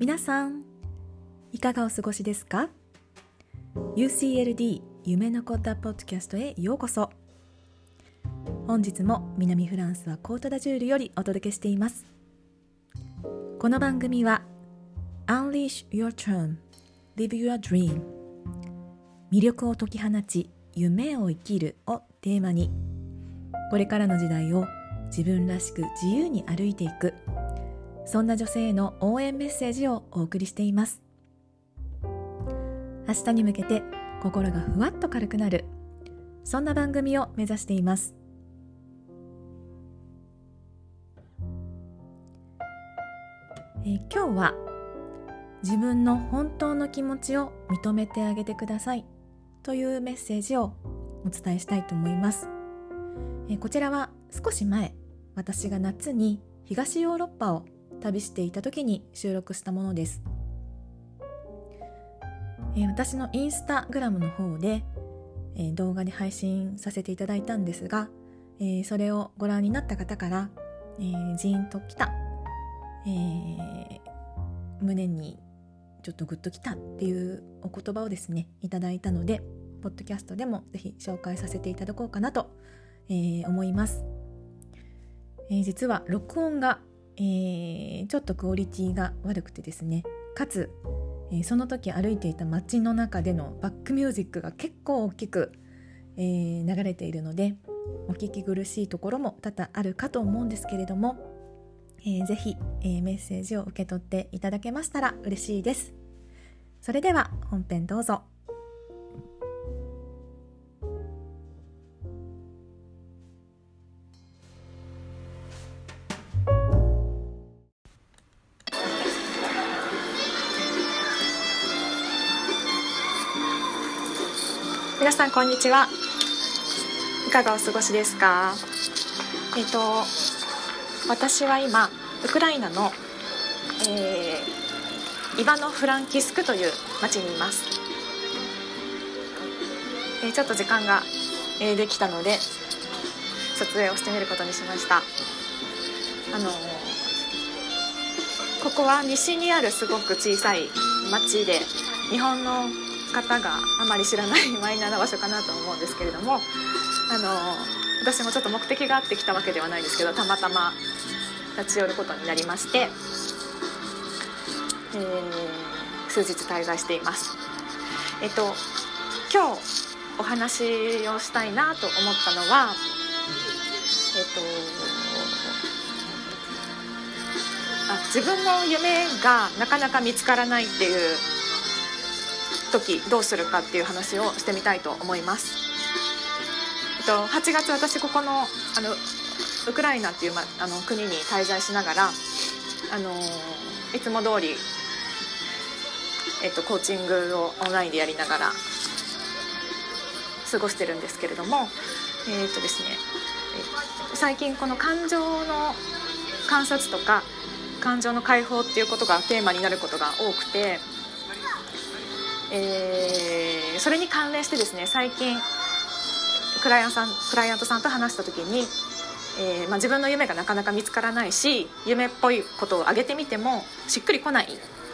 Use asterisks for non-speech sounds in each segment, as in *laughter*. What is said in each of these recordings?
皆さんいかがお過ごしですか？UCLD 夢のこったポッドキャストへようこそ。本日も南フランスはコートダジュールよりお届けしています。この番組は Unleash Your Charm Live Your Dream 魅力を解き放ち夢を生きるをテーマにこれからの時代を自分らしく自由に歩いていくそんな女性への応援メッセージをお送りしています。明日に向けて心がふわっと軽くなる。そんな番組を目指しています。え今日は自分の本当の気持ちを認めてあげてくださいというメッセージをお伝えしたいと思います、えこちらは少し前私が夏に東ヨーロッパを旅していた時に収録したものです、えー私のインスタグラムの方で、えー動画で配信させていただいたんですが、えーそれをご覧になった方から、えージーンときた、えー胸にちょっとグッときたっていうお言葉をですねいただいたのでポッドキャストでもぜひ紹介させていただこうかなと、えー思います、えー実は録音が、えーちょっとクオリティが悪くてですね。かつ、えーその時歩いていた街の中でのバックミュージックが結構大きく、えー流れているのでお聞き苦しいところも多々あるかと思うんですけれども、えーぜひ、えーメッセージを受け取っていただけましたら嬉しいです。それでは本編どうぞ。さんこんにちは。いかがお過ごしですか？えっ、と私は今ウクライナの、えーイバノ・フランキスクという町にいます、えーちょっと時間が、えーできたので撮影をしてみることにしました。あのーここは西にあるすごく小さい町で日本の方があまり知らないマイナーな場所かなと思うんですけれどもあの私もちょっと目的があって来たわけではないんですけどたまたま立ち寄ることになりまして、えー数日滞在しています。えっと今日お話をしたいなと思ったのはえっとあ自分の夢がなかなか見つからないっていう時どうするかっていう話をしてみたいと思います。えっと、8月私ここのあのウクライナっていう、ま、あの国に滞在しながらあのいつも通り、えっと、コーチングをオンラインでやりながら過ごしてるんですけれどもえっとですね最近この感情の観察とか感情の解放っていうことがテーマになることが多くて、えーそれに関連してですね最近クライアントさんクライアントさんと話した時に、えーまあ、自分の夢がなかなか見つからないし夢っぽいことを挙げてみてもしっくりこない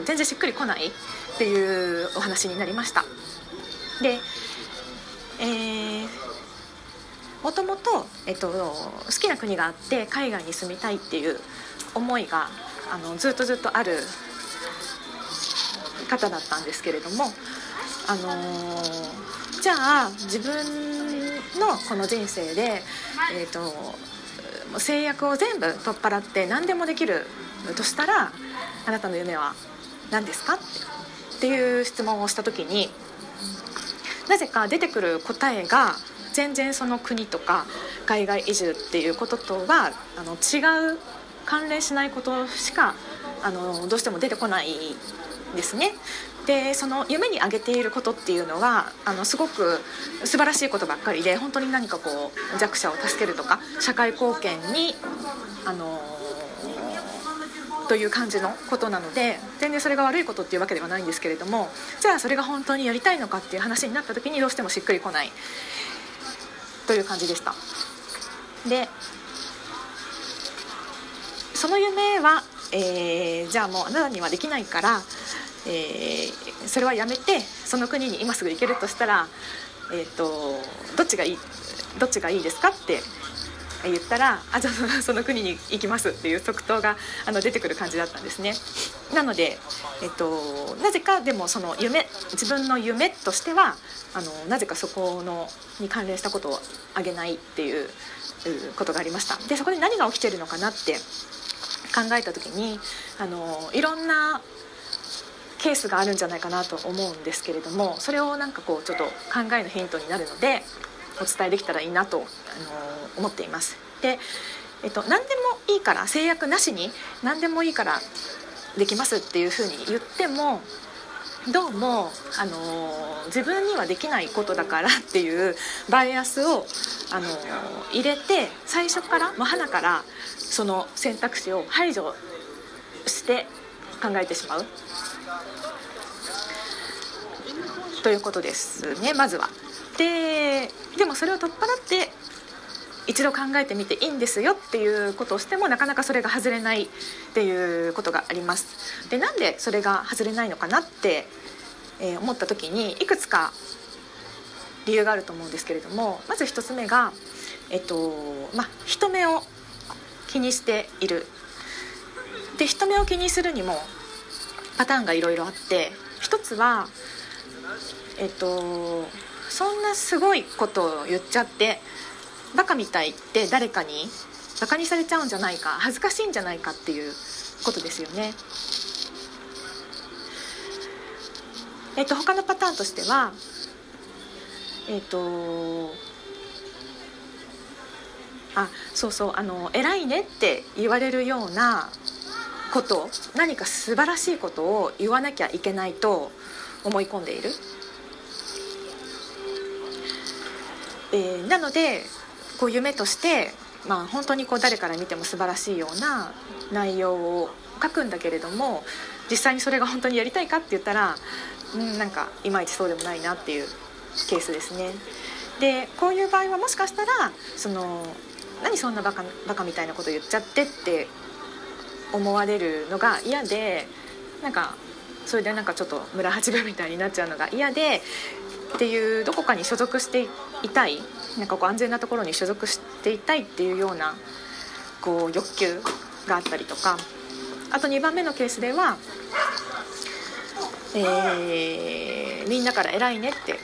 全然しっくりこないっていうお話になりました。で、えーもともと、えっと、好きな国があって海外に住みたいっていう思いがあのずっとずっとある方だったんですけれども、あのーじゃあ自分のこの人生で、えー、と制約を全部取っ払って何でもできるとしたらあなたの夢は何ですか？っていう質問をした時になぜか出てくる答えが全然その国とか海外移住っていうこととはあの違う関連しないことしかあのどうしても出てこないですね。でその夢に挙げていることっていうのはあのすごく素晴らしいことばっかりで本当に何かこう弱者を助けるとか社会貢献にあのという感じのことなので全然それが悪いことっていうわけではないんですけれどもじゃあそれが本当にやりたいのかっていう話になった時にどうしてもしっくりこないという感じでした。でその夢はえー、じゃあもうあなたにはできないから、えー、それはやめてその国に今すぐ行けるとしたら、えーと、どっちがいいどっちがいいですかって言ったら「あじゃあその国に行きます」っていう即答があの出てくる感じだったんですね。なので、えっと、なぜかでもその夢自分の夢としてはあのなぜかそこのに関連したことをあげないっていうことがありましたでそこで何が起きてるのかなって考えた時にあのいろんなケースがあるんじゃないかなと思うんですけれどもそれをなんかこうちょっと考えのヒントになるのでお伝えできたらいいなとあの思っています。でえっと、何でもいいから制約なしに何でもいいからできますっていうふうに言ってもどうも、あのー、自分にはできないことだからっていうバイアスを、あのー、入れて最初からもう花からその選択肢を排除して考えてしまうということですねまずは。ででもそれを取っ払って一度考えてみていいんですよっていうことをしてもなかなかそれが外れないっていうことがあります。でなんでそれが外れないのかなって、えー、思った時にいくつか理由があると思うんですけれどもまず1つ目が、えっとまあ、人目を気にしている。で人目を気にするにもパターンがいろいろあって一つはえっとそんなすごいことを言っちゃってバカみたいって誰かにバカにされちゃうんじゃないか恥ずかしいんじゃないかっていうことですよね。えっと、他のパターンとしてはえっとあそうそうあの偉いねって言われるようなこと何か素晴らしいことを言わなきゃいけないと思い込んでいる、えー、なのでこう夢として、まあ、本当にこう誰から見ても素晴らしいような内容を書くんだけれども実際にそれが本当にやりたいかって言ったら、うん、なんかいまいちそうでもないなっていうケースですね。でこういう場合はもしかしたらその何そんなバカバカみたいなこと言っちゃってって思われるのが嫌でなんかそれでなんかちょっと村八分みたいになっちゃうのが嫌でっていうどこかに所属していたいなんかこう安全なところに所属していたいっていうようなこう欲求があったりとかあと2番目のケースでは、えー、みんなから偉いねって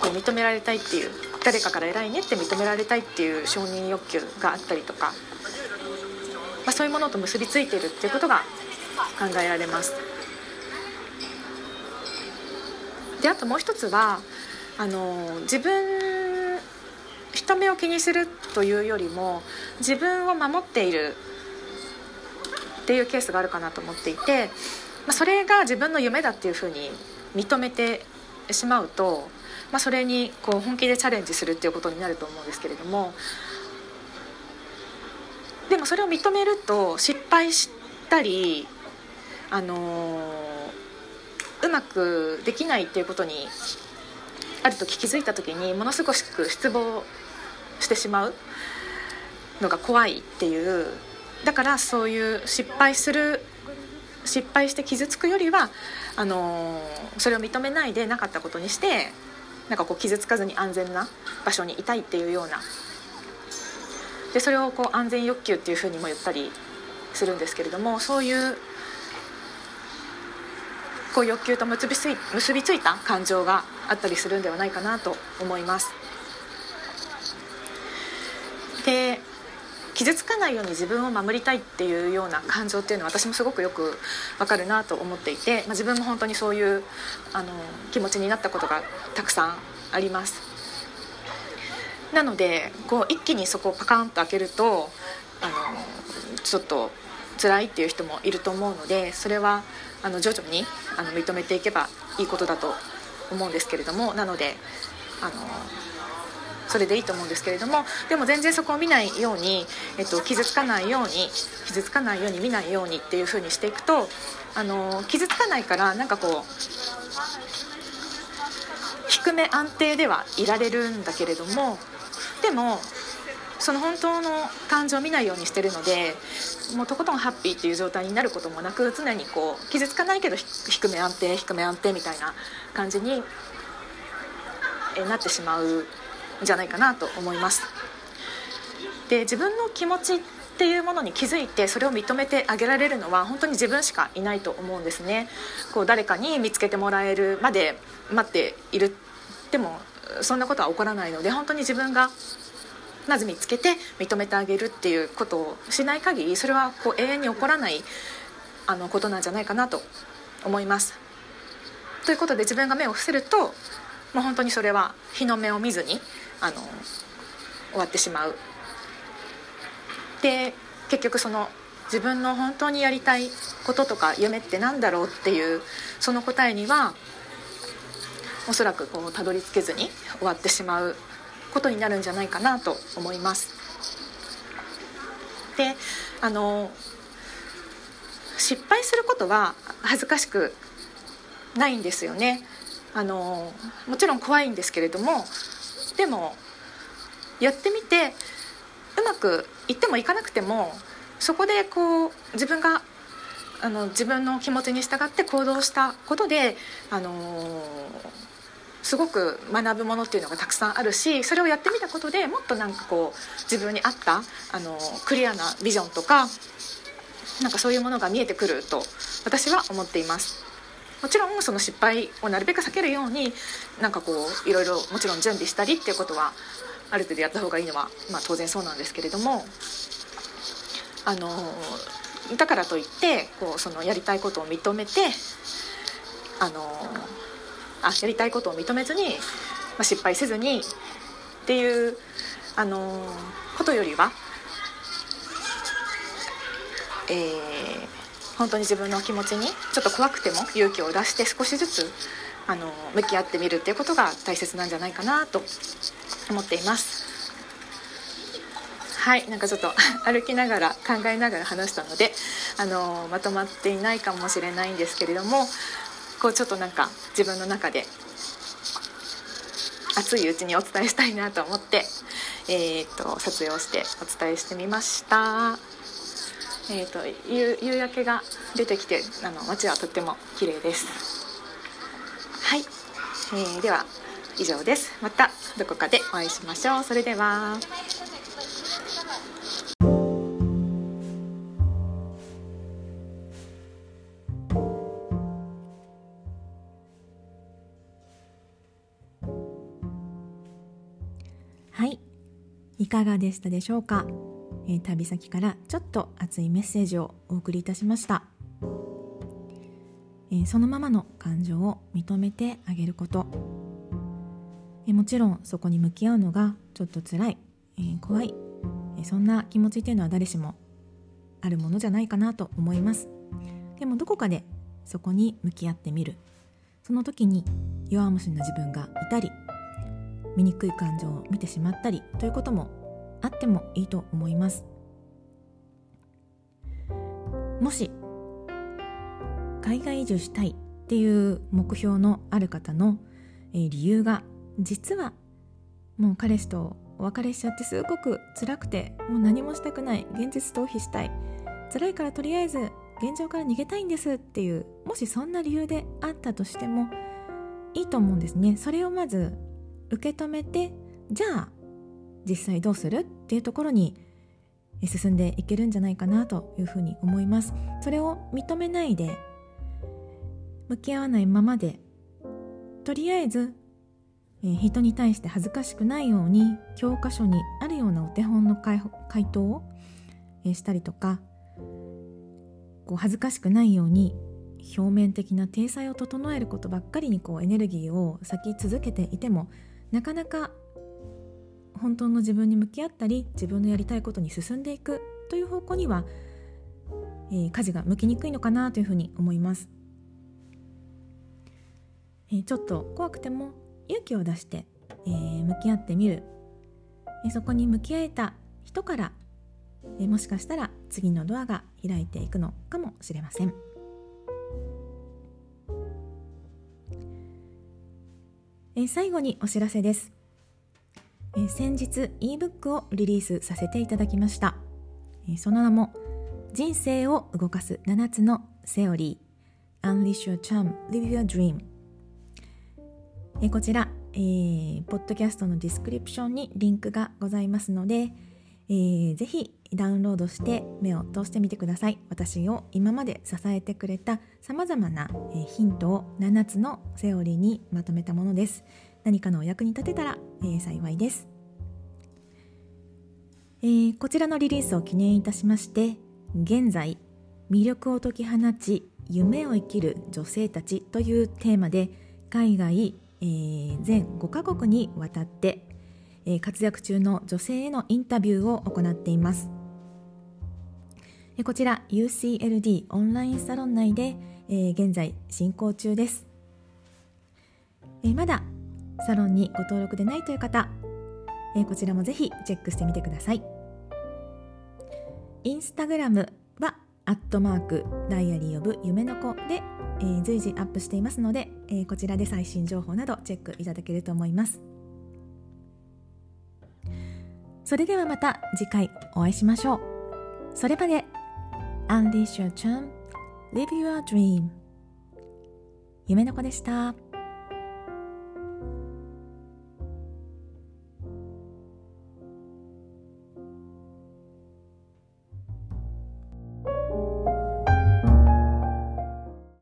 こう認められたいっていう誰かから偉いねって認められたいっていう承認欲求があったりとか、まあ、そういうものと結びついてるっていうことが考えられます。であともう一つはあの自分人目を気にするというよりも自分を守っているっていうケースがあるかなと思っていて、まあ、それが自分の夢だっていうふうに認めてしまうと、まあ、それにこう本気でチャレンジするっていうことになると思うんですけれどもでもそれを認めると失敗したりあのうまくできないっていうことにある時気づいた時にものすごく失望してしまうのが怖いっていう。だからそういう失敗する失敗して傷つくよりはあのそれを認めないでなかったことにしてなんかこう傷つかずに安全な場所にいたいっていうような。でそれをこう安全欲求っていうふうにも言ったりするんですけれどもそういうこう欲求と結びつい結びついた感情があったりするんではないかなと思います。で傷つかないように自分を守りたいっていうような感情っていうのは私もすごくよくわかるなと思っていて、まあ、自分も本当にそういうあの気持ちになったことがたくさんあります。なのでこう一気にそこをパカンと開けるとあのちょっと辛いっていう人もいると思うのでそれはあの徐々にあの認めていけばいいことだと思うんですけれどもなのであのそれでいいと思うんですけれどもでも全然そこを見ないように、えっと、傷つかないように傷つかないように見ないようにっていうふうにしていくとあの傷つかないからなんかこう低め安定ではいられるんだけれどもでもその本当の感情を見ないようにしてるのでもうとことんハッピーっていう状態になることもなく常にこう傷つかないけど低め安定低め安定みたいな感じになってしまうんじゃないかなと思います。で自分の気持ちっていうものに気づいてそれを認めてあげられるのは本当に自分しかいないと思うんですね。こう誰かに見つけてもらえるまで待っているでもそんなことは起こらないので本当に自分がまず見つけて認めてあげるっていうことをしない限りそれはこう永遠に起こらないあのことなんじゃないかなと思います。ということで自分が目を伏せるともう本当にそれは日の目を見ずにあの終わってしまうで結局その自分の本当にやりたいこととか夢って何だろうっていうその答えにはおそらくこうたどり着けずに終わってしまうことになるんじゃないかなと思います。であの失敗することは恥ずかしくないんですよね。あのもちろん怖いんですけれどもでもやってみてうまくいってもいかなくてもそこでこう自分があの自分の気持ちに従って行動したことで、あのすごく学ぶものっていうのがたくさんあるしそれをやってみたことでもっとなんかこう自分に合ったあのクリアなビジョンとかなんかそういうものが見えてくると私は思っています。もちろんその失敗をなるべく避けるようになんかこういろいろもちろん準備したりっていうことはある程度やった方がいいのは、まあ、当然そうなんですけれどもあのだからといってこうそのやりたいことを認めてあのあやりたいことを認めずに、まあ、失敗せずにっていうあのことよりは、えー、本当に自分の気持ちにちょっと怖くても勇気を出して少しずつあの向き合ってみるっていうことが大切なんじゃないかなと思っています。はいなんかちょっと *laughs* 歩きながら考えながら話したのであのまとまっていないかもしれないんですけれどもこうちょっとなんか自分の中で熱いうちにお伝えしたいなと思って、えーと、撮影をしてお伝えしてみました。えーと、夕夕焼けが出てきてあの街はとっても綺麗です。はい、えー、では以上ですまたどこかでお会いしましょうそれでははい。いかがでしたでしょうか、えー、旅先からちょっと熱いメッセージをお送りいたしました。えー、そのままの感情を認めてあげること。えもちろんそこに向き合うのがちょっと辛い、えー、怖い、えそんな気持ちっていうのは誰しもあるものじゃないかなと思います。でもどこかでそこに向き合ってみる。その時に弱虫な自分がいたり醜い感情を見てしまったりということもあってもいいと思います。もし海外移住したいっていう目標のある方の理由が実はもう彼氏とお別れしちゃってすごく辛くてもう何もしたくない現実逃避したい辛いからとりあえず現状から逃げたいんですっていうもしそんな理由であったとしてもいいと思うんですね。それをまず受け止めてじゃあ実際どうするっていうところに進んでいけるんじゃないかなというふうに思います。それを認めないで向き合わないままでとりあえずえ、人に対して恥ずかしくないように教科書にあるようなお手本の回答を、え、したりとかこう恥ずかしくないように表面的な体裁を整えることばっかりにこうエネルギーを割き続けていてもなかなか本当の自分に向き合ったり自分のやりたいことに進んでいくという方向には、えー、舵が向きにくいのかなというふうに思います。えー、ちょっと怖くても勇気を出して、えー、向き合ってみる、えー、そこに向き合えた人から、えー、もしかしたら次のドアが開いていくのかもしれません。え、最後にお知らせです、え、先日 ebook をリリースさせていただきました、え、その名も人生を動かす7つのセオリー。Unleash your charm, live your dream えこちら、えー、ポッドキャストのディスクリプションにリンクがございますので、えー、ぜひダウンロードして目を通してみてください。私を今まで支えてくれたさまざまなヒントを7つのセオリーにまとめたものです。何かのお役に立てたら、えー、幸いです、えー、こちらのリリースを記念いたしまして現在魅力を解き放ち夢を生きる女性たちというテーマで海外、えー、全5カ国にわたって、え、活躍中の女性へのインタビューを行っています。こちら UCLD オンラインサロン内で、え、現在進行中です、え、まだサロンにご登録でないという方、え、こちらもぜひチェックしてみてください。インスタグラムはアットマークダイアリー・オブ夢の子で、えー、随時アップしていますので、えー、こちらで最新情報などチェックいただけると思います。それではまた次回お会いしましょうそれまで Unleash your charm, live your dream 夢の子でした。